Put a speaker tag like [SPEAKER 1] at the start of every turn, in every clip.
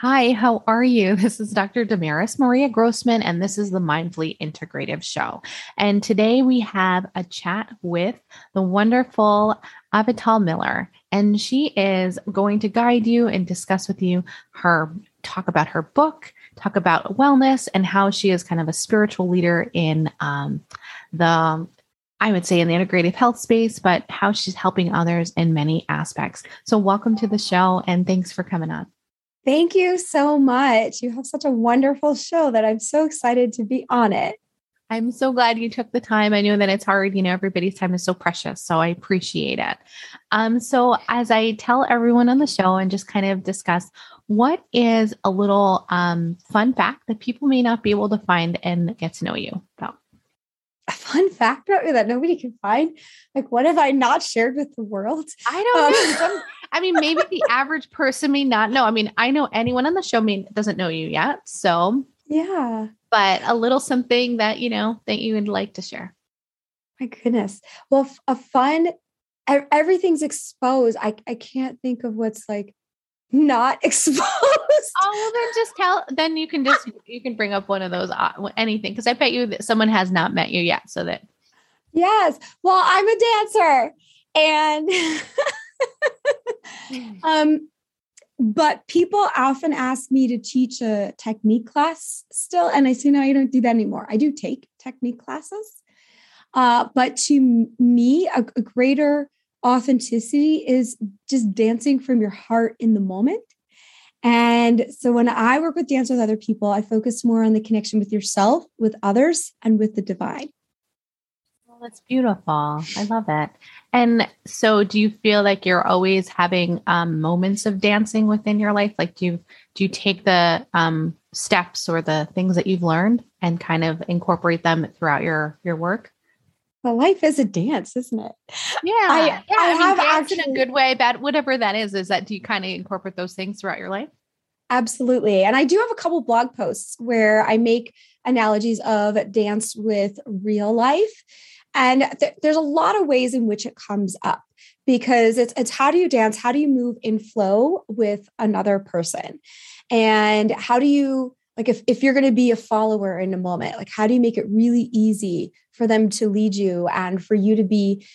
[SPEAKER 1] Hi, how are you? This is Dr. Damaris Maria Grossman, and this is the Mindfully Integrative Show. And today we have a chat with the wonderful Avital Miller, and she is going to guide you and discuss with you her talk about her book, talk about wellness, and how she is kind of a spiritual leader in um, the I would say in the integrative health space, but how she's helping others in many aspects. So, welcome to the show and thanks for coming on.
[SPEAKER 2] Thank you so much. You have such a wonderful show that I'm so excited to be on it.
[SPEAKER 1] I'm so glad you took the time. I know that it's hard, you know, everybody's time is so precious. So I appreciate it. Um, so as I tell everyone on the show and just kind of discuss what is a little um, fun fact that people may not be able to find and get to know you about
[SPEAKER 2] a fun fact about me that nobody can find? Like, what have I not shared with the world?
[SPEAKER 1] I don't um, know. I mean, maybe the average person may not know. I mean, I know anyone on the show may doesn't know you yet. So
[SPEAKER 2] yeah,
[SPEAKER 1] but a little something that you know that you would like to share.
[SPEAKER 2] My goodness. Well, a fun. Everything's exposed. I I can't think of what's like not exposed.
[SPEAKER 1] Oh, well, then just tell. Then you can just you can bring up one of those uh, anything because I bet you that someone has not met you yet. So that
[SPEAKER 2] yes, well, I'm a dancer, and um, but people often ask me to teach a technique class still, and I say no, I don't do that anymore. I do take technique classes, uh, but to me, a, a greater authenticity is just dancing from your heart in the moment. And so when I work with dance with other people, I focus more on the connection with yourself, with others, and with the divine.
[SPEAKER 1] That's beautiful. I love it. And so do you feel like you're always having um, moments of dancing within your life? Like do you do you take the um, steps or the things that you've learned and kind of incorporate them throughout your your work?
[SPEAKER 2] Well, life is a dance, isn't it?
[SPEAKER 1] Yeah, I, yeah. I, I mean, have dance actually, in a good way, bad, whatever that is. Is that do you kind of incorporate those things throughout your life?
[SPEAKER 2] Absolutely, and I do have a couple blog posts where I make analogies of dance with real life, and th- there's a lot of ways in which it comes up because it's it's how do you dance? How do you move in flow with another person, and how do you like if, if you're going to be a follower in a moment like how do you make it really easy for them to lead you and for you to be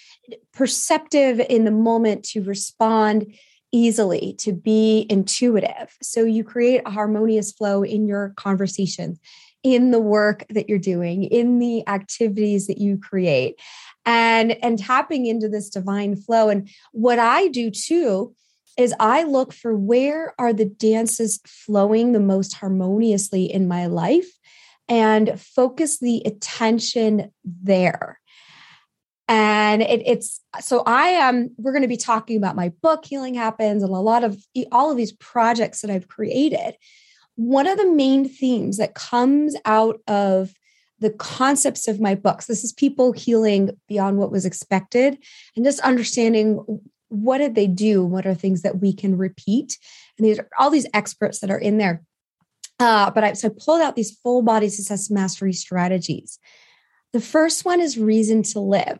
[SPEAKER 2] perceptive in the moment to respond easily to be intuitive so you create a harmonious flow in your conversations in the work that you're doing in the activities that you create and and tapping into this divine flow and what i do too is I look for where are the dances flowing the most harmoniously in my life and focus the attention there. And it, it's so I am, we're going to be talking about my book, Healing Happens, and a lot of all of these projects that I've created. One of the main themes that comes out of the concepts of my books, this is people healing beyond what was expected and just understanding what did they do? What are things that we can repeat? And these are all these experts that are in there. Uh, but I so I pulled out these full body success mastery strategies. The first one is reason to live.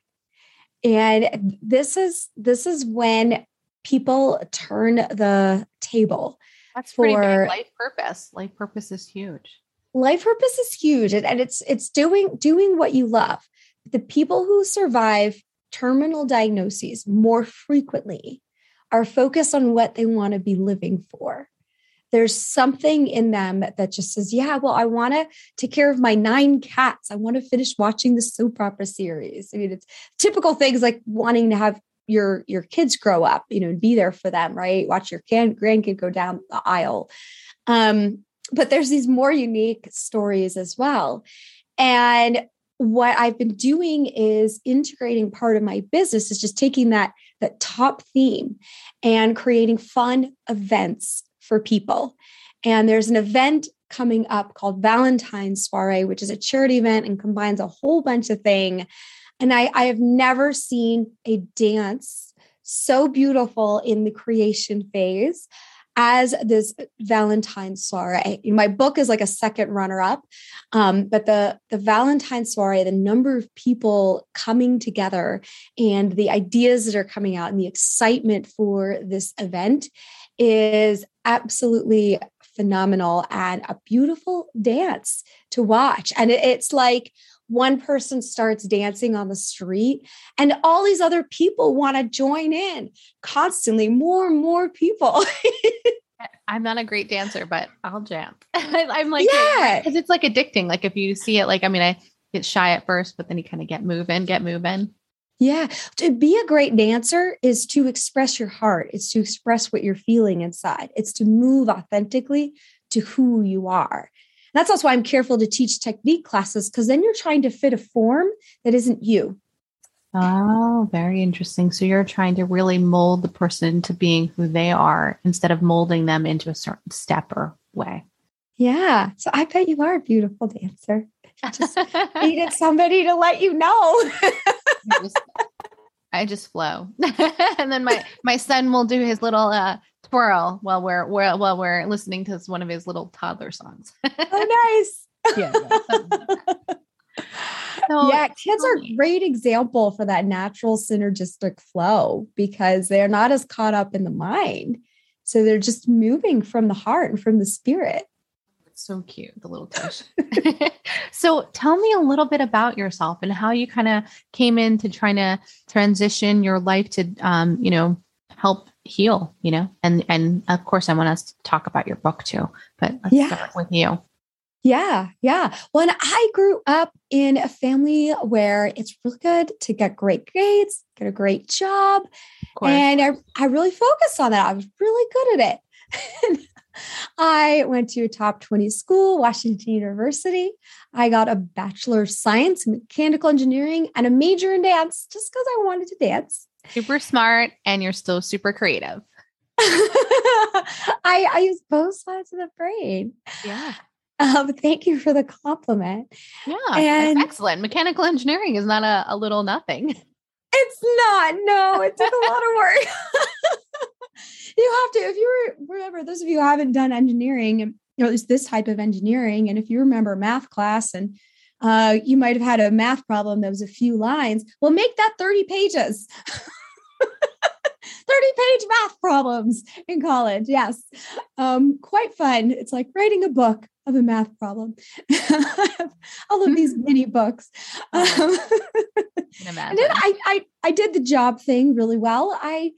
[SPEAKER 2] And this is this is when people turn the table.
[SPEAKER 1] That's for pretty big. Life purpose. Life purpose is huge.
[SPEAKER 2] Life purpose is huge, and, and it's it's doing doing what you love. The people who survive terminal diagnoses more frequently are focused on what they want to be living for. there's something in them that just says, yeah, well, I want to take care of my nine cats. I want to finish watching the soap opera series. I mean, it's typical things like wanting to have your your kids grow up, you know, and be there for them, right? Watch your can, grandkid go down the aisle. Um, but there's these more unique stories as well. And what I've been doing is integrating part of my business is just taking that that top theme and creating fun events for people. And there's an event coming up called Valentine's Soiree, which is a charity event and combines a whole bunch of thing. And I, I have never seen a dance so beautiful in the creation phase as this Valentine soiree. My book is like a second runner up, um, but the the Valentine soiree, the number of people coming together, and the ideas that are coming out, and the excitement for this event is absolutely phenomenal and a beautiful dance to watch. And it's like one person starts dancing on the street and all these other people want to join in constantly more and more people.
[SPEAKER 1] I'm not a great dancer but i'll jam. I'm like yeah. because it's like addicting like if you see it like i mean i get shy at first but then you kind of get moving get moving.
[SPEAKER 2] Yeah to be a great dancer is to express your heart it's to express what you're feeling inside it's to move authentically to who you are that's also why I'm careful to teach technique classes because then you're trying to fit a form that isn't you.
[SPEAKER 1] Oh, very interesting. So you're trying to really mold the person to being who they are instead of molding them into a certain step or way.
[SPEAKER 2] Yeah. So I bet you are a beautiful dancer. Just needed somebody to let you know.
[SPEAKER 1] I, just, I just flow. and then my my son will do his little uh twirl while we're, we're while we're listening to one of his little toddler songs.
[SPEAKER 2] oh, nice. yeah. so, yeah, kids are a great example for that natural synergistic flow because they're not as caught up in the mind. So they're just moving from the heart and from the spirit.
[SPEAKER 1] It's so cute, the little tush. so tell me a little bit about yourself and how you kind of came into trying to transition your life to um, you know, help heal, you know, and and of course I want us to talk about your book too, but let's yeah. start with you.
[SPEAKER 2] Yeah, yeah. When I grew up in a family where it's really good to get great grades, get a great job, and I, I really focused on that. I was really good at it. I went to a top 20 school, Washington University. I got a Bachelor of Science in Mechanical Engineering and a major in dance just because I wanted to dance
[SPEAKER 1] super smart and you're still super creative.
[SPEAKER 2] I, I use both sides of the brain.
[SPEAKER 1] Yeah.
[SPEAKER 2] Um, thank you for the compliment.
[SPEAKER 1] Yeah, and excellent. Mechanical engineering is not a, a little nothing.
[SPEAKER 2] It's not. No, it took a lot of work. you have to, if you were, remember, those of you who haven't done engineering, you know, at least this type of engineering, and if you remember math class and uh, you might have had a math problem that was a few lines. Well, make that 30 pages. 30 page math problems in college. Yes. Um, quite fun. It's like writing a book of a math problem. all of these mini books. Um, and then I, I, I did the job thing really well. I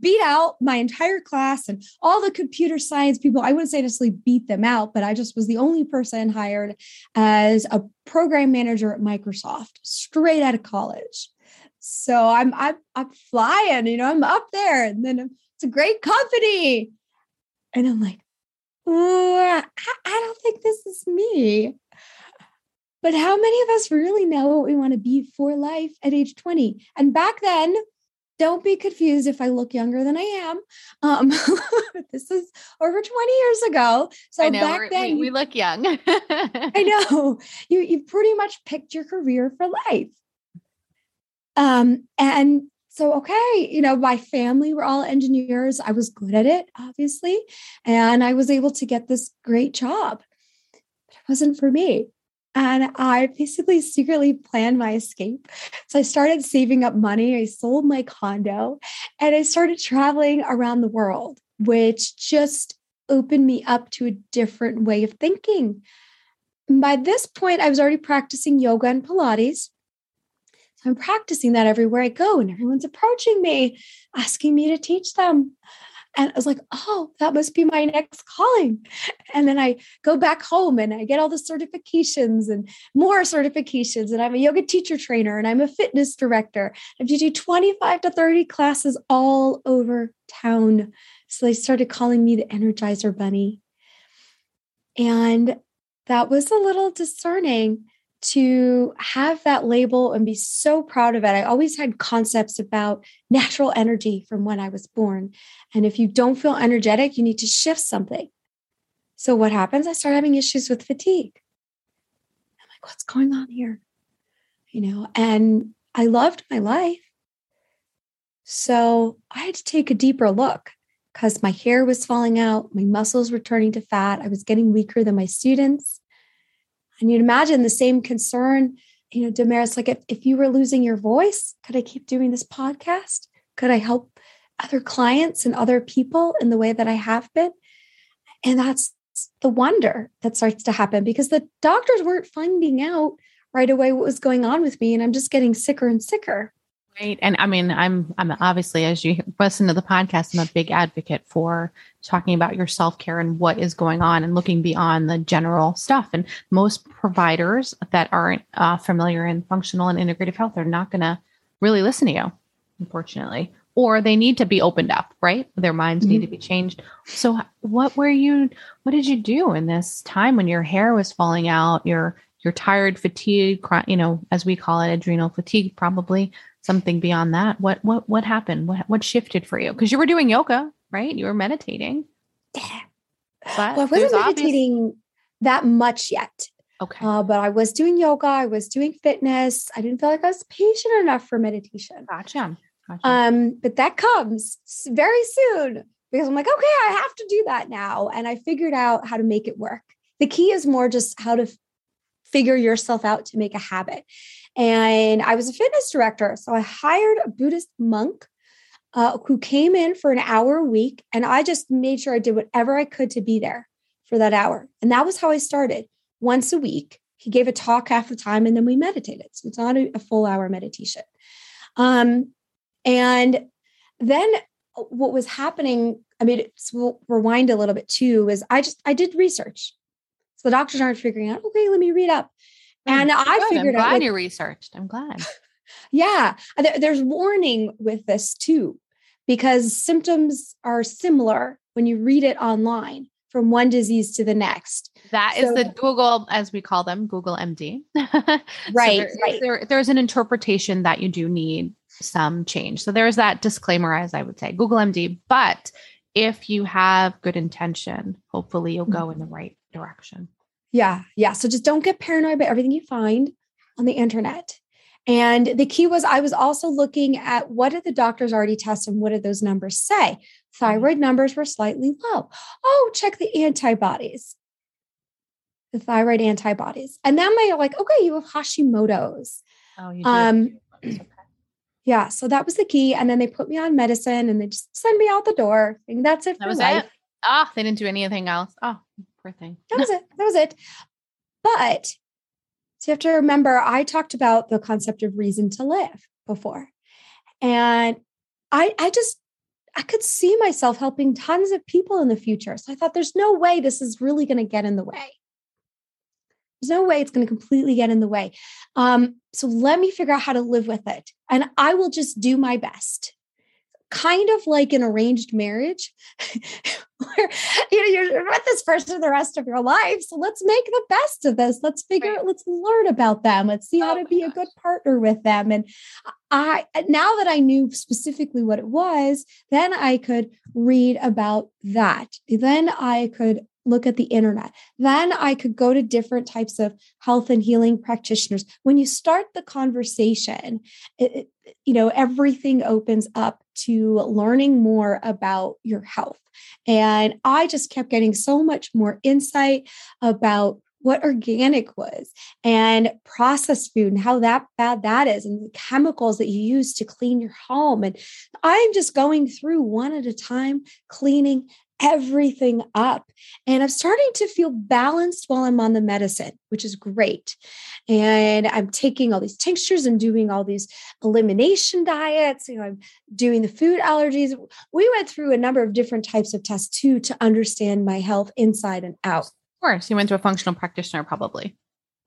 [SPEAKER 2] beat out my entire class and all the computer science people. I wouldn't say necessarily beat them out, but I just was the only person hired as a program manager at Microsoft straight out of college. So I'm I'm I'm flying, you know, I'm up there, and then it's a great company, and I'm like, I, I don't think this is me. But how many of us really know what we want to be for life at age 20? And back then, don't be confused if I look younger than I am. Um, this is over 20 years ago. So know, back then,
[SPEAKER 1] we, we look young.
[SPEAKER 2] I know you you pretty much picked your career for life. Um, and so okay, you know, my family were all engineers. I was good at it, obviously, and I was able to get this great job. But it wasn't for me. And I basically secretly planned my escape. So I started saving up money. I sold my condo and I started traveling around the world, which just opened me up to a different way of thinking. By this point, I was already practicing yoga and Pilates. So I'm practicing that everywhere I go, and everyone's approaching me, asking me to teach them. And I was like, oh, that must be my next calling. And then I go back home and I get all the certifications and more certifications. And I'm a yoga teacher trainer and I'm a fitness director. I have to do 25 to 30 classes all over town. So they started calling me the Energizer Bunny. And that was a little discerning to have that label and be so proud of it. I always had concepts about natural energy from when I was born. And if you don't feel energetic, you need to shift something. So what happens? I start having issues with fatigue. I'm like, what's going on here? You know, and I loved my life. So I had to take a deeper look because my hair was falling out, my muscles were turning to fat, I was getting weaker than my students. And you'd imagine the same concern, you know, Damaris, like if, if you were losing your voice, could I keep doing this podcast? Could I help other clients and other people in the way that I have been? And that's the wonder that starts to happen because the doctors weren't finding out right away what was going on with me. And I'm just getting sicker and sicker.
[SPEAKER 1] Right. And I mean, I'm I'm obviously as you listen to the podcast, I'm a big advocate for talking about your self-care and what is going on and looking beyond the general stuff. And most providers that aren't uh, familiar in functional and integrative health are not going to really listen to you, unfortunately. Or they need to be opened up, right? Their minds mm-hmm. need to be changed. So what were you what did you do in this time when your hair was falling out, your you're tired, fatigue, you know, as we call it, adrenal fatigue, probably something beyond that. What what what happened? What what shifted for you? Because you were doing yoga, right? You were meditating.
[SPEAKER 2] Yeah. But well, I wasn't meditating obvious- that much yet.
[SPEAKER 1] Okay.
[SPEAKER 2] Uh, but I was doing yoga. I was doing fitness. I didn't feel like I was patient enough for meditation.
[SPEAKER 1] Gotcha.
[SPEAKER 2] gotcha. Um, but that comes very soon because I'm like, okay, I have to do that now. And I figured out how to make it work. The key is more just how to figure yourself out to make a habit. And I was a fitness director. So I hired a Buddhist monk uh, who came in for an hour a week. And I just made sure I did whatever I could to be there for that hour. And that was how I started once a week. He gave a talk half the time and then we meditated. So it's not a, a full hour meditation. Um, and then what was happening, I mean, we'll rewind a little bit too, is I just, I did research. So the doctors aren't figuring out, okay, let me read up. Hmm. And
[SPEAKER 1] Good.
[SPEAKER 2] I figured
[SPEAKER 1] I'm glad
[SPEAKER 2] out. Like,
[SPEAKER 1] you researched. I'm glad.
[SPEAKER 2] yeah. There's warning with this too, because symptoms are similar when you read it online from one disease to the next.
[SPEAKER 1] That so, is the Google, as we call them, Google MD.
[SPEAKER 2] right.
[SPEAKER 1] there,
[SPEAKER 2] right.
[SPEAKER 1] There, there's an interpretation that you do need some change. So there's that disclaimer, as I would say, Google MD. But if you have good intention, hopefully you'll go in the right direction.
[SPEAKER 2] Yeah. Yeah. So just don't get paranoid by everything you find on the internet. And the key was I was also looking at what did the doctors already test and what did those numbers say? Thyroid numbers were slightly low. Oh, check the antibodies. The thyroid antibodies. And then they're like, okay, you have Hashimoto's.
[SPEAKER 1] Oh, you do. Um,
[SPEAKER 2] yeah. So that was the key. And then they put me on medicine and they just send me out the door. And that's it
[SPEAKER 1] that was
[SPEAKER 2] life.
[SPEAKER 1] It. Ah, oh, they didn't do anything else. Oh, Poor thing.
[SPEAKER 2] That was it. That was it. But so you have to remember, I talked about the concept of reason to live before. And I I just I could see myself helping tons of people in the future. So I thought there's no way this is really going to get in the way. There's no way it's going to completely get in the way. Um, so let me figure out how to live with it. And I will just do my best kind of like an arranged marriage where you know you're with this person the rest of your life so let's make the best of this let's figure right. let's learn about them let's see oh how to be gosh. a good partner with them and i now that i knew specifically what it was then i could read about that then i could look at the internet. Then I could go to different types of health and healing practitioners. When you start the conversation, it, you know, everything opens up to learning more about your health. And I just kept getting so much more insight about what organic was and processed food and how that bad that is and the chemicals that you use to clean your home and i'm just going through one at a time cleaning everything up. And I'm starting to feel balanced while I'm on the medicine, which is great. And I'm taking all these tinctures and doing all these elimination diets. You know, I'm doing the food allergies. We went through a number of different types of tests too to understand my health inside and out. Of
[SPEAKER 1] course. You went to a functional practitioner, probably.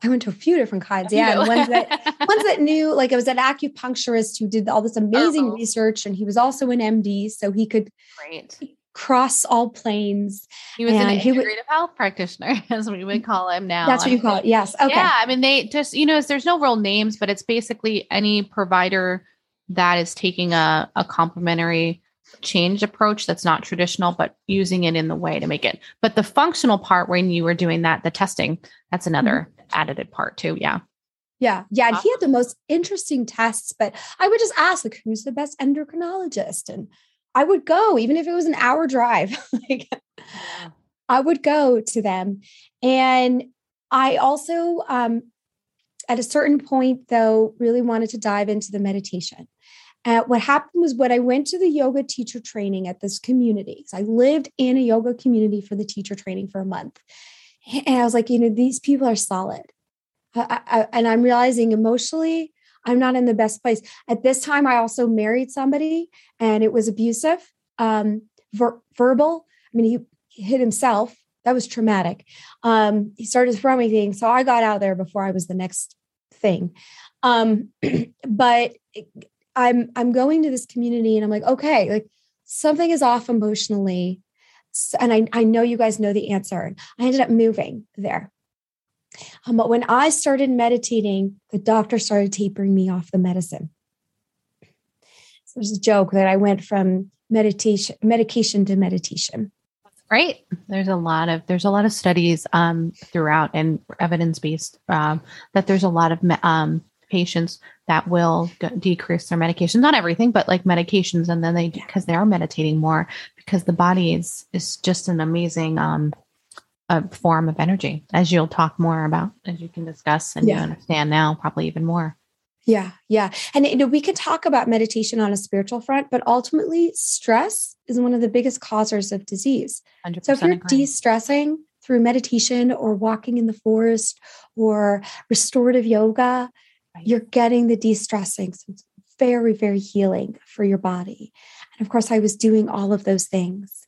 [SPEAKER 2] I went to a few different kinds. Yeah. ones that ones that knew, like it was an acupuncturist who did all this amazing oh. research and he was also an MD. So he could Great cross all planes.
[SPEAKER 1] He was an integrative would, health practitioner, as we would call him now.
[SPEAKER 2] That's what you call it. Yes. Okay.
[SPEAKER 1] Yeah. I mean, they just, you know, there's no real names, but it's basically any provider that is taking a, a complementary change approach that's not traditional, but using it in the way to make it. But the functional part, when you were doing that, the testing, that's another mm-hmm. added part too. Yeah.
[SPEAKER 2] Yeah. Yeah. And he had the most interesting tests, but I would just ask, like, who's the best endocrinologist? And I would go, even if it was an hour drive. like, yeah. I would go to them. And I also, um, at a certain point, though, really wanted to dive into the meditation. Uh, what happened was when I went to the yoga teacher training at this community, so I lived in a yoga community for the teacher training for a month. And I was like, you know, these people are solid. I, I, and I'm realizing emotionally, I'm not in the best place. At this time, I also married somebody and it was abusive, um, ver- verbal. I mean, he hit himself. That was traumatic. Um, he started throwing things. So I got out there before I was the next thing. Um, but I'm I'm going to this community and I'm like, okay, like something is off emotionally. And I, I know you guys know the answer. I ended up moving there. Um, but when I started meditating, the doctor started tapering me off the medicine. So there's a joke that I went from meditation, medication to meditation.
[SPEAKER 1] Right. There's a lot of there's a lot of studies um, throughout and evidence based um, that there's a lot of um, patients that will decrease their medications. Not everything, but like medications, and then they because they are meditating more because the body is is just an amazing um, a form of energy, as you'll talk more about, as you can discuss and yeah. you understand now, probably even more.
[SPEAKER 2] Yeah, yeah. And you know, we could talk about meditation on a spiritual front, but ultimately stress is one of the biggest causers of disease. So if you're de-stressing through meditation or walking in the forest or restorative yoga, right. you're getting the de-stressing. So it's very, very healing for your body. And of course, I was doing all of those things.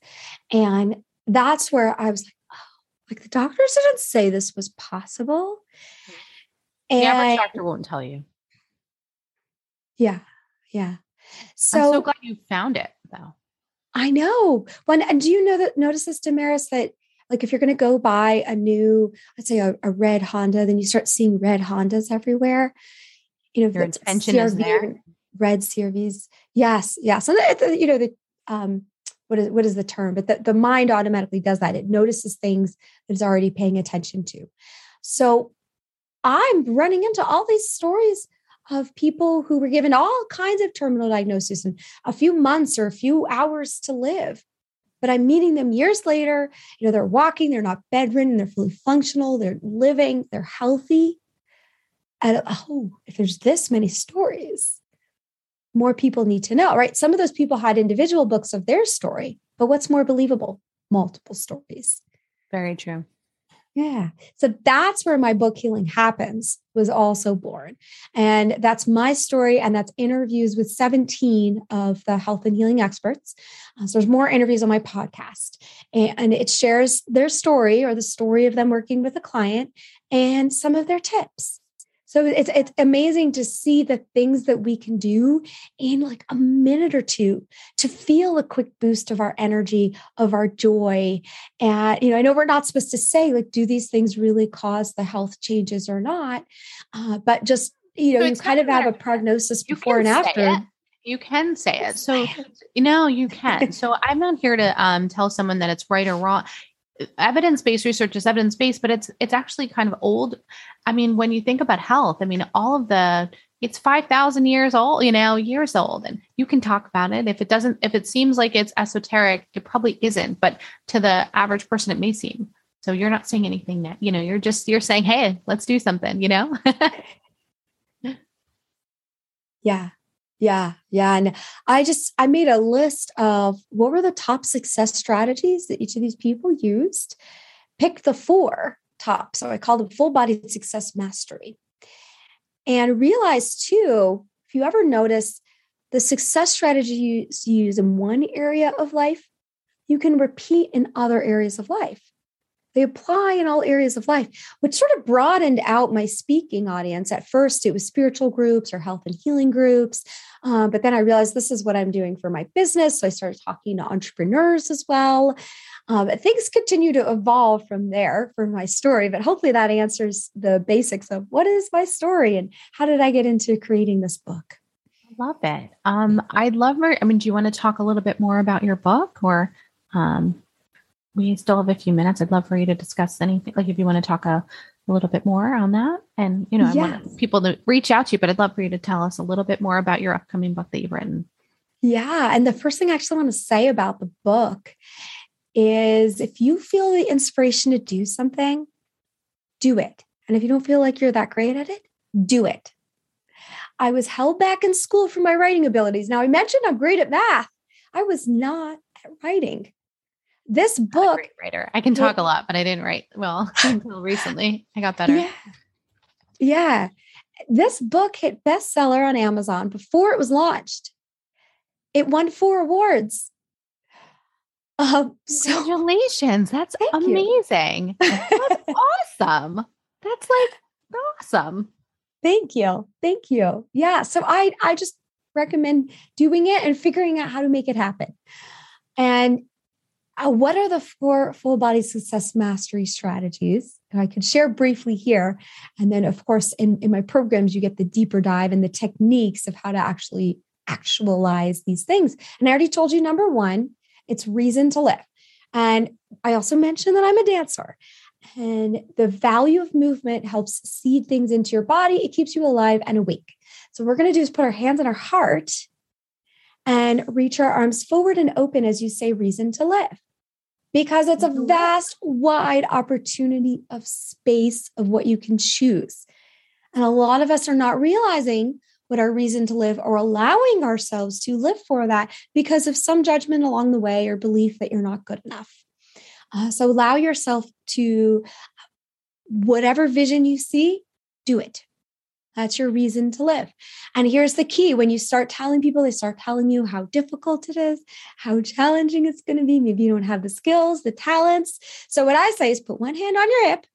[SPEAKER 2] And that's where I was like, like the doctors didn't say this was possible.
[SPEAKER 1] And the average doctor won't tell you.
[SPEAKER 2] Yeah. Yeah. So,
[SPEAKER 1] I'm so glad you found it though.
[SPEAKER 2] I know. When and do you know that notice this, Damaris, that like if you're gonna go buy a new, let's say a, a red Honda, then you start seeing red Hondas everywhere. You know,
[SPEAKER 1] your intention CRV, is there.
[SPEAKER 2] Red CRVs. Yes, yes. And you know, the um what is what is the term? But the, the mind automatically does that. It notices things that it's already paying attention to. So i'm running into all these stories of people who were given all kinds of terminal diagnosis and a few months or a few hours to live but i'm meeting them years later. You know they're walking they're not bedridden they're fully functional they're living they're healthy. And oh if there's this many stories more people need to know, right? Some of those people had individual books of their story, but what's more believable? Multiple stories.
[SPEAKER 1] Very true.
[SPEAKER 2] Yeah. So that's where my book Healing Happens was also born. And that's my story. And that's interviews with 17 of the health and healing experts. Uh, so there's more interviews on my podcast. And it shares their story or the story of them working with a client and some of their tips. So it's it's amazing to see the things that we can do in like a minute or two to feel a quick boost of our energy, of our joy. And you know, I know we're not supposed to say like, do these things really cause the health changes or not? Uh, but just you know, so you kind of have a prognosis before and after.
[SPEAKER 1] You can say it. So, you know, you can. So, I'm not here to um, tell someone that it's right or wrong evidence-based research is evidence-based but it's it's actually kind of old. I mean when you think about health i mean all of the it's 5000 years old you know years old and you can talk about it. If it doesn't if it seems like it's esoteric it probably isn't but to the average person it may seem. So you're not saying anything that you know you're just you're saying hey let's do something you know?
[SPEAKER 2] Yeah Yeah, yeah. And I just I made a list of what were the top success strategies that each of these people used. Pick the four top. So I called them full body success mastery. And realize too, if you ever notice the success strategies you use in one area of life, you can repeat in other areas of life. They apply in all areas of life, which sort of broadened out my speaking audience. At first, it was spiritual groups or health and healing groups. Uh, but then I realized this is what I'm doing for my business. So I started talking to entrepreneurs as well. Um, things continue to evolve from there for my story, but hopefully that answers the basics of what is my story and how did I get into creating this book.
[SPEAKER 1] I love it. Um, I'd love, I mean, do you want to talk a little bit more about your book or um, we still have a few minutes. I'd love for you to discuss anything, like if you want to talk a, a little bit more on that. And, you know, I yes. want people to reach out to you, but I'd love for you to tell us a little bit more about your upcoming book that you've written.
[SPEAKER 2] Yeah. And the first thing I actually want to say about the book is if you feel the inspiration to do something, do it. And if you don't feel like you're that great at it, do it. I was held back in school for my writing abilities. Now, I mentioned I'm great at math. I was not at writing. This book,
[SPEAKER 1] writer, I can talk a lot, but I didn't write well until recently. I got better.
[SPEAKER 2] Yeah. yeah. This book hit bestseller on Amazon before it was launched. It won four awards.
[SPEAKER 1] Um, Congratulations. That's amazing. That's awesome. That's like awesome.
[SPEAKER 2] Thank you. Thank you. Yeah. So I I just recommend doing it and figuring out how to make it happen. And uh, what are the four full body success mastery strategies? I could share briefly here. And then, of course, in, in my programs, you get the deeper dive and the techniques of how to actually actualize these things. And I already told you number one, it's reason to live. And I also mentioned that I'm a dancer. And the value of movement helps seed things into your body. It keeps you alive and awake. So, what we're going to do is put our hands on our heart and reach our arms forward and open as you say, reason to live. Because it's a mm-hmm. vast, wide opportunity of space of what you can choose. And a lot of us are not realizing what our reason to live or allowing ourselves to live for that because of some judgment along the way or belief that you're not good enough. Uh, so allow yourself to, whatever vision you see, do it. That's your reason to live. And here's the key when you start telling people, they start telling you how difficult it is, how challenging it's going to be. Maybe you don't have the skills, the talents. So, what I say is put one hand on your hip,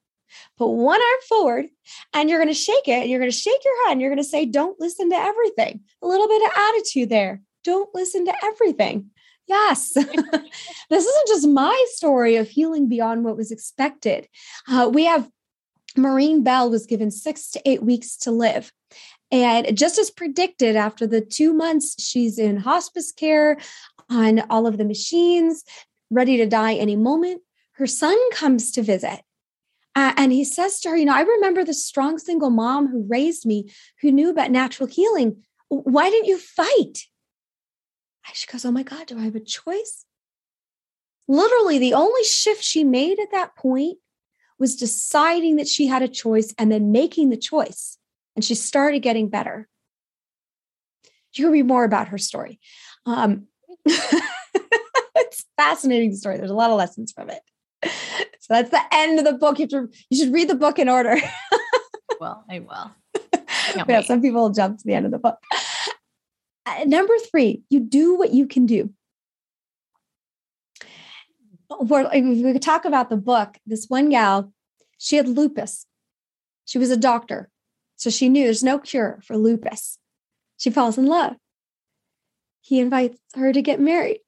[SPEAKER 2] put one arm forward, and you're going to shake it. And you're going to shake your head and you're going to say, Don't listen to everything. A little bit of attitude there. Don't listen to everything. Yes. this isn't just my story of healing beyond what was expected. Uh, we have Maureen Bell was given six to eight weeks to live. And just as predicted, after the two months, she's in hospice care on all of the machines, ready to die any moment. Her son comes to visit. Uh, and he says to her, You know, I remember the strong single mom who raised me, who knew about natural healing. Why didn't you fight? She goes, Oh my God, do I have a choice? Literally, the only shift she made at that point was deciding that she had a choice and then making the choice. And she started getting better. You can read more about her story. Um, it's fascinating story. There's a lot of lessons from it. So that's the end of the book. You, have to, you should read the book in order.
[SPEAKER 1] well, I will.
[SPEAKER 2] yeah, some people will jump to the end of the book. Uh, number three, you do what you can do we could talk about the book. This one gal, she had lupus. She was a doctor. So she knew there's no cure for lupus. She falls in love. He invites her to get married.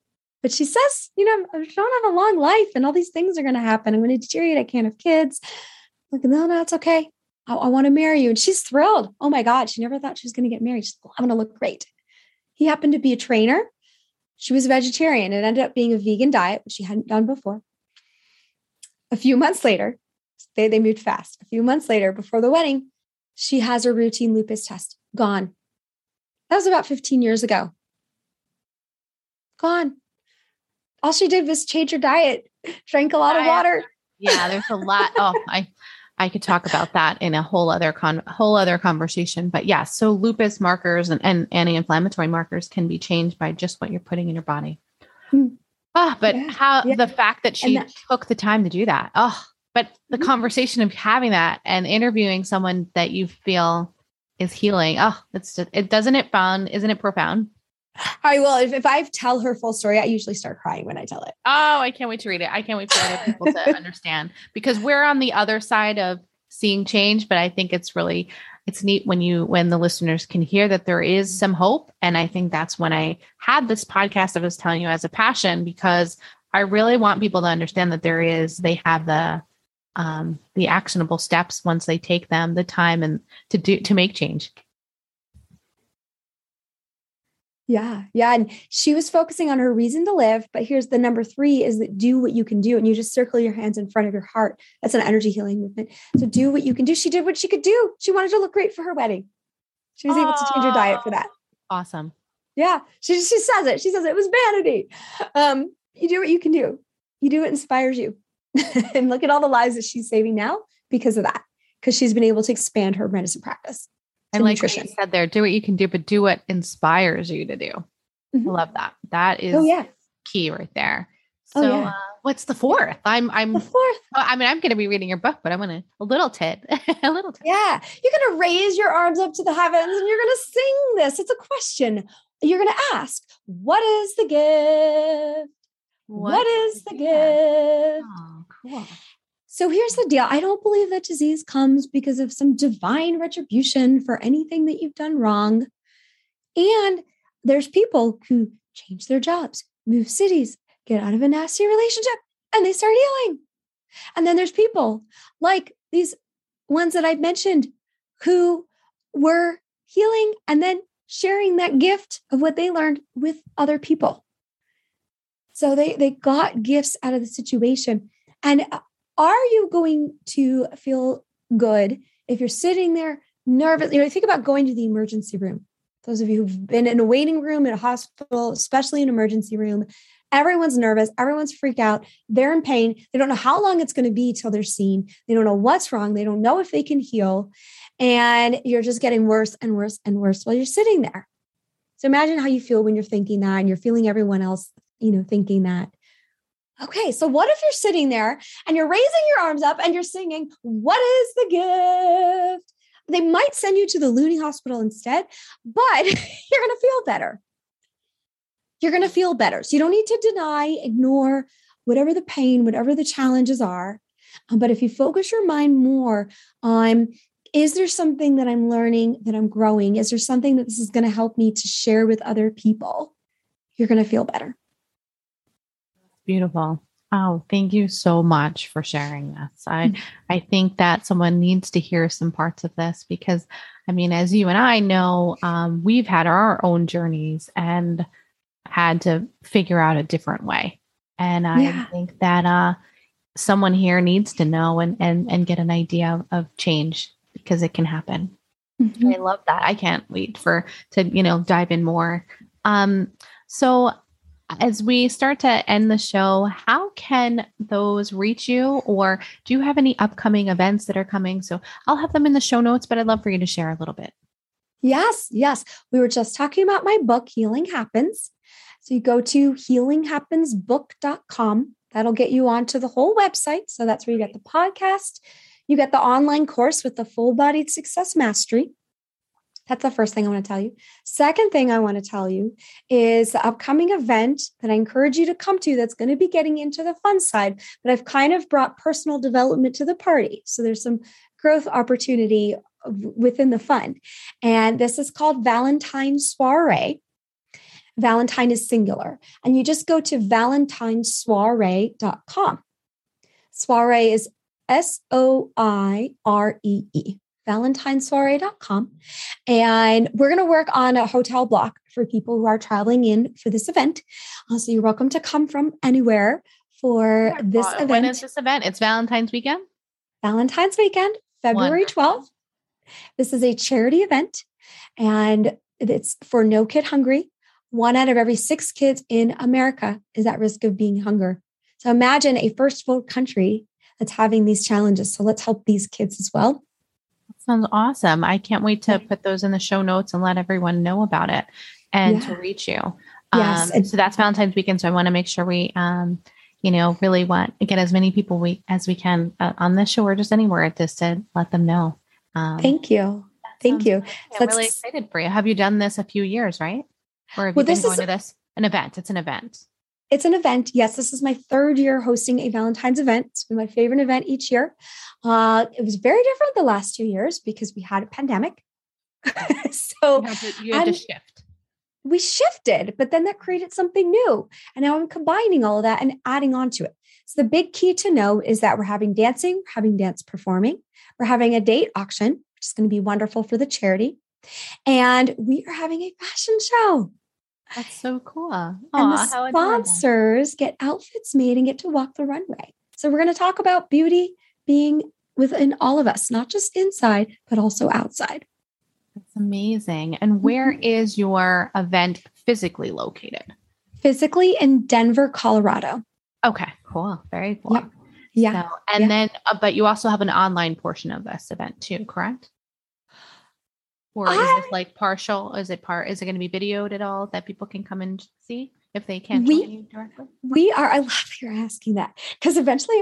[SPEAKER 2] But she says, you know, I don't have a long life and all these things are going to happen. I'm going to deteriorate. I can't have kids. I'm like, no, no, it's okay. I, I want to marry you. And she's thrilled. Oh my God. She never thought she was going to get married. She's like, I'm going to look great. He happened to be a trainer she was a vegetarian. It ended up being a vegan diet, which she hadn't done before. A few months later, they, they moved fast. A few months later, before the wedding, she has her routine lupus test gone. That was about 15 years ago. Gone. All she did was change her diet, drank a lot of water.
[SPEAKER 1] Yeah, there's a lot. Oh, I I could talk about that in a whole other con whole other conversation. But yeah, so lupus markers and, and anti-inflammatory markers can be changed by just what you're putting in your body. Hmm. Ah, but yeah, how yeah. the fact that she that, took the time to do that. Oh, but the mm-hmm. conversation of having that and interviewing someone that you feel is healing. Oh, it's just it doesn't it fun, isn't it profound?
[SPEAKER 2] I will. If, if I tell her full story, I usually start crying when I tell it.
[SPEAKER 1] Oh, I can't wait to read it. I can't wait for other people to understand because we're on the other side of seeing change, but I think it's really it's neat when you when the listeners can hear that there is some hope. And I think that's when I had this podcast I was telling you as a passion because I really want people to understand that there is they have the um, the actionable steps once they take them, the time and to do to make change.
[SPEAKER 2] Yeah. Yeah. And she was focusing on her reason to live. But here's the number three is that do what you can do. And you just circle your hands in front of your heart. That's an energy healing movement. So do what you can do. She did what she could do. She wanted to look great for her wedding. She was able to change her diet for that.
[SPEAKER 1] Awesome.
[SPEAKER 2] Yeah. She, she says it. She says it was vanity. Um, you do what you can do. You do what inspires you. and look at all the lives that she's saving now because of that, because she's been able to expand her medicine practice.
[SPEAKER 1] And like you said there, do what you can do, but do what inspires you to do. Mm-hmm. I love that. That is
[SPEAKER 2] oh, yeah.
[SPEAKER 1] key right there. Oh, so oh, yeah. uh, what's the fourth? I'm I'm
[SPEAKER 2] the fourth.
[SPEAKER 1] Oh, I mean, I'm gonna be reading your book, but I'm gonna a little tit. a little tit.
[SPEAKER 2] Yeah. You're gonna raise your arms up to the heavens and you're gonna sing this. It's a question. You're gonna ask, what is the gift? what, what is the gift? Oh, cool. So here's the deal I don't believe that disease comes because of some divine retribution for anything that you've done wrong. And there's people who change their jobs, move cities, get out of a nasty relationship, and they start healing. And then there's people like these ones that I've mentioned who were healing and then sharing that gift of what they learned with other people. So they they got gifts out of the situation. And uh, are you going to feel good if you're sitting there nervous? You know, think about going to the emergency room. Those of you who've been in a waiting room in a hospital, especially an emergency room, everyone's nervous, everyone's freaked out, they're in pain. They don't know how long it's going to be till they're seen. They don't know what's wrong. They don't know if they can heal. And you're just getting worse and worse and worse while you're sitting there. So imagine how you feel when you're thinking that and you're feeling everyone else, you know, thinking that. Okay, so what if you're sitting there and you're raising your arms up and you're singing, What is the gift? They might send you to the Looney Hospital instead, but you're going to feel better. You're going to feel better. So you don't need to deny, ignore whatever the pain, whatever the challenges are. Um, but if you focus your mind more on, is there something that I'm learning, that I'm growing? Is there something that this is going to help me to share with other people? You're going to feel better.
[SPEAKER 1] Beautiful. Oh, thank you so much for sharing this. I mm-hmm. I think that someone needs to hear some parts of this because I mean, as you and I know, um, we've had our own journeys and had to figure out a different way. And I yeah. think that uh, someone here needs to know and and and get an idea of, of change because it can happen. Mm-hmm. I love that. I can't wait for to you know dive in more. Um, so as we start to end the show, how can those reach you? Or do you have any upcoming events that are coming? So I'll have them in the show notes, but I'd love for you to share a little bit.
[SPEAKER 2] Yes, yes. We were just talking about my book, Healing Happens. So you go to healinghappensbook.com. That'll get you onto the whole website. So that's where you get the podcast. You get the online course with the full bodied success mastery. That's the first thing I want to tell you. Second thing I want to tell you is the upcoming event that I encourage you to come to that's going to be getting into the fun side, but I've kind of brought personal development to the party. So there's some growth opportunity within the fun. And this is called Valentine Soiree. Valentine is singular. And you just go to valentinesoiree.com. Soiree is S O I R E E valentinesoiree.com. And we're going to work on a hotel block for people who are traveling in for this event. Uh, so you're welcome to come from anywhere for this event.
[SPEAKER 1] When is this event? It's Valentine's weekend?
[SPEAKER 2] Valentine's weekend, February Wonderful. 12th. This is a charity event and it's for No Kid Hungry. One out of every six kids in America is at risk of being hunger. So imagine a first world country that's having these challenges. So let's help these kids as well.
[SPEAKER 1] Sounds awesome. I can't wait to put those in the show notes and let everyone know about it and yeah. to reach you.
[SPEAKER 2] Yes.
[SPEAKER 1] Um, so that's Valentine's weekend. So I want to make sure we, um, you know, really want to get as many people we as we can uh, on this show or just anywhere just to let them know.
[SPEAKER 2] Um, Thank you. Thank you.
[SPEAKER 1] I'm really excited for you. Have you done this a few years, right? Or have well, you been going is, to this? An event. It's an event.
[SPEAKER 2] It's an event. Yes, this is my third year hosting a Valentine's event. It's been my favorite event each year. Uh, it was very different the last two years because we had a pandemic. so
[SPEAKER 1] you had, to, you had to shift.
[SPEAKER 2] We shifted, but then that created something new. And now I'm combining all of that and adding on to it. So the big key to know is that we're having dancing, we're having dance performing, we're having a date auction, which is going to be wonderful for the charity. And we are having a fashion show.
[SPEAKER 1] That's so cool. Aww,
[SPEAKER 2] and the sponsors get outfits made and get to walk the runway. So we're going to talk about beauty being within all of us, not just inside, but also outside.
[SPEAKER 1] That's amazing. And where mm-hmm. is your event physically located?
[SPEAKER 2] Physically in Denver, Colorado.
[SPEAKER 1] Okay, cool. Very cool.
[SPEAKER 2] Yep. Yeah.
[SPEAKER 1] So, and yeah. then, uh, but you also have an online portion of this event too, correct? Or is I, this like partial? Is it part? Is it going to be videoed at all that people can come and see if they can't we, you directly?
[SPEAKER 2] We are. I love you're asking that because eventually,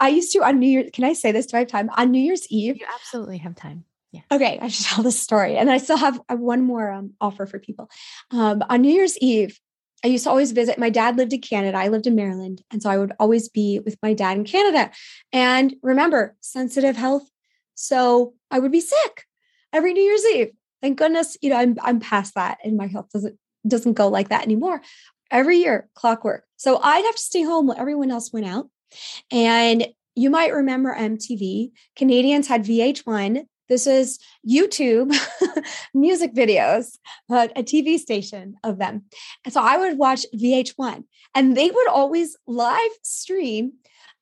[SPEAKER 2] I used to on New Year's. Can I say this? Do I have time on New Year's Eve?
[SPEAKER 1] You absolutely have time. Yeah.
[SPEAKER 2] Okay, I should tell this story, and I still have one more um, offer for people. Um, on New Year's Eve, I used to always visit. My dad lived in Canada. I lived in Maryland. And so I would always be with my dad in Canada. And remember, sensitive health. So I would be sick every New Year's Eve. Thank goodness, you know, I'm I'm past that and my health doesn't doesn't go like that anymore. Every year, clockwork. So I'd have to stay home while everyone else went out. And you might remember MTV. Canadians had VH1. This is YouTube music videos, but a TV station of them. And so I would watch VH1 and they would always live stream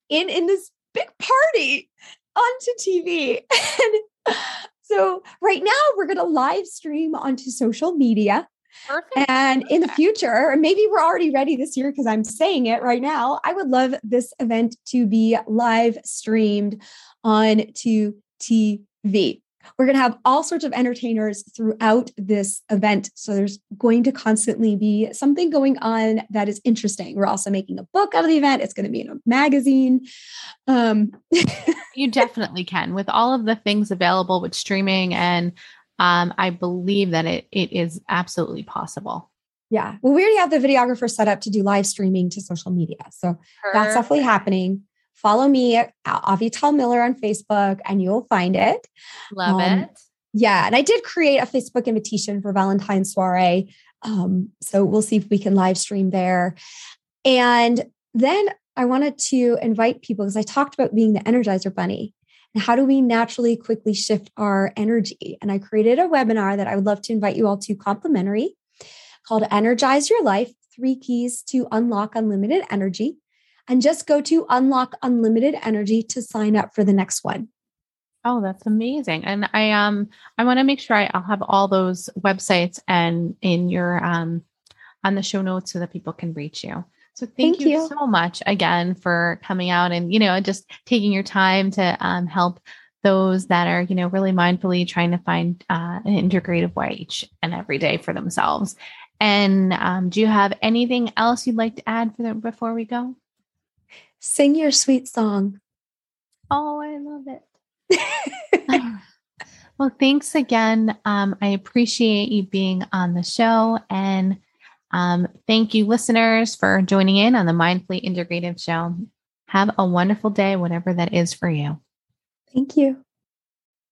[SPEAKER 2] in, in this big party onto TV. And so right now we're going to live stream onto social media.
[SPEAKER 1] Perfect.
[SPEAKER 2] And in the future, or maybe we're already ready this year because I'm saying it right now, I would love this event to be live streamed on to TV. We're going to have all sorts of entertainers throughout this event. So there's going to constantly be something going on that is interesting. We're also making a book out of the event. It's going to be in a magazine. Um,
[SPEAKER 1] you definitely can with all of the things available with streaming. And um, I believe that it, it is absolutely possible.
[SPEAKER 2] Yeah. Well, we already have the videographer set up to do live streaming to social media. So Perfect. that's definitely happening follow me at Avital Miller on Facebook and you'll find it.
[SPEAKER 1] Love um, it.
[SPEAKER 2] Yeah. And I did create a Facebook invitation for Valentine's soiree. Um, so we'll see if we can live stream there. And then I wanted to invite people because I talked about being the Energizer Bunny and how do we naturally quickly shift our energy. And I created a webinar that I would love to invite you all to complimentary called Energize Your Life Three Keys to Unlock Unlimited Energy and just go to Unlock Unlimited Energy to sign up for the next one.
[SPEAKER 1] Oh, that's amazing. And I um I want to make sure I, will have all those websites and in your um on the show notes so that people can reach you. So thank, thank you, you, so much again for coming out and you know just taking your time to um, help those that are you know really mindfully trying to find uh, an integrative way each and every day for themselves. And um, do you have anything else you'd like to add for before we go?
[SPEAKER 2] Sing your sweet song.
[SPEAKER 1] Oh, I love it. well, thanks again. Um, I appreciate you being on the show. And um, thank you, listeners, for joining in on the Mindfully Integrative Show. Have a wonderful day, whatever that is for you.
[SPEAKER 2] Thank you.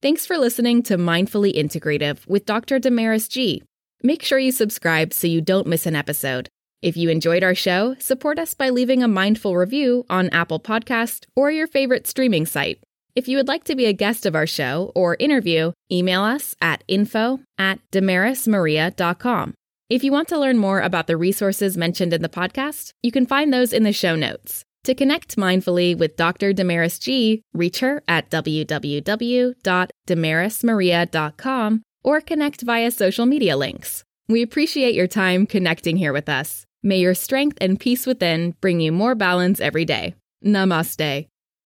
[SPEAKER 3] Thanks for listening to Mindfully Integrative with Dr. Damaris G. Make sure you subscribe so you don't miss an episode. If you enjoyed our show, support us by leaving a mindful review on Apple Podcast or your favorite streaming site. If you would like to be a guest of our show or interview, email us at info at damarismaria.com. If you want to learn more about the resources mentioned in the podcast, you can find those in the show notes. To connect mindfully with Dr. Damaris G, reach her at www.damarismaria.com or connect via social media links. We appreciate your time connecting here with us. May your strength and peace within bring you more balance every day. Namaste.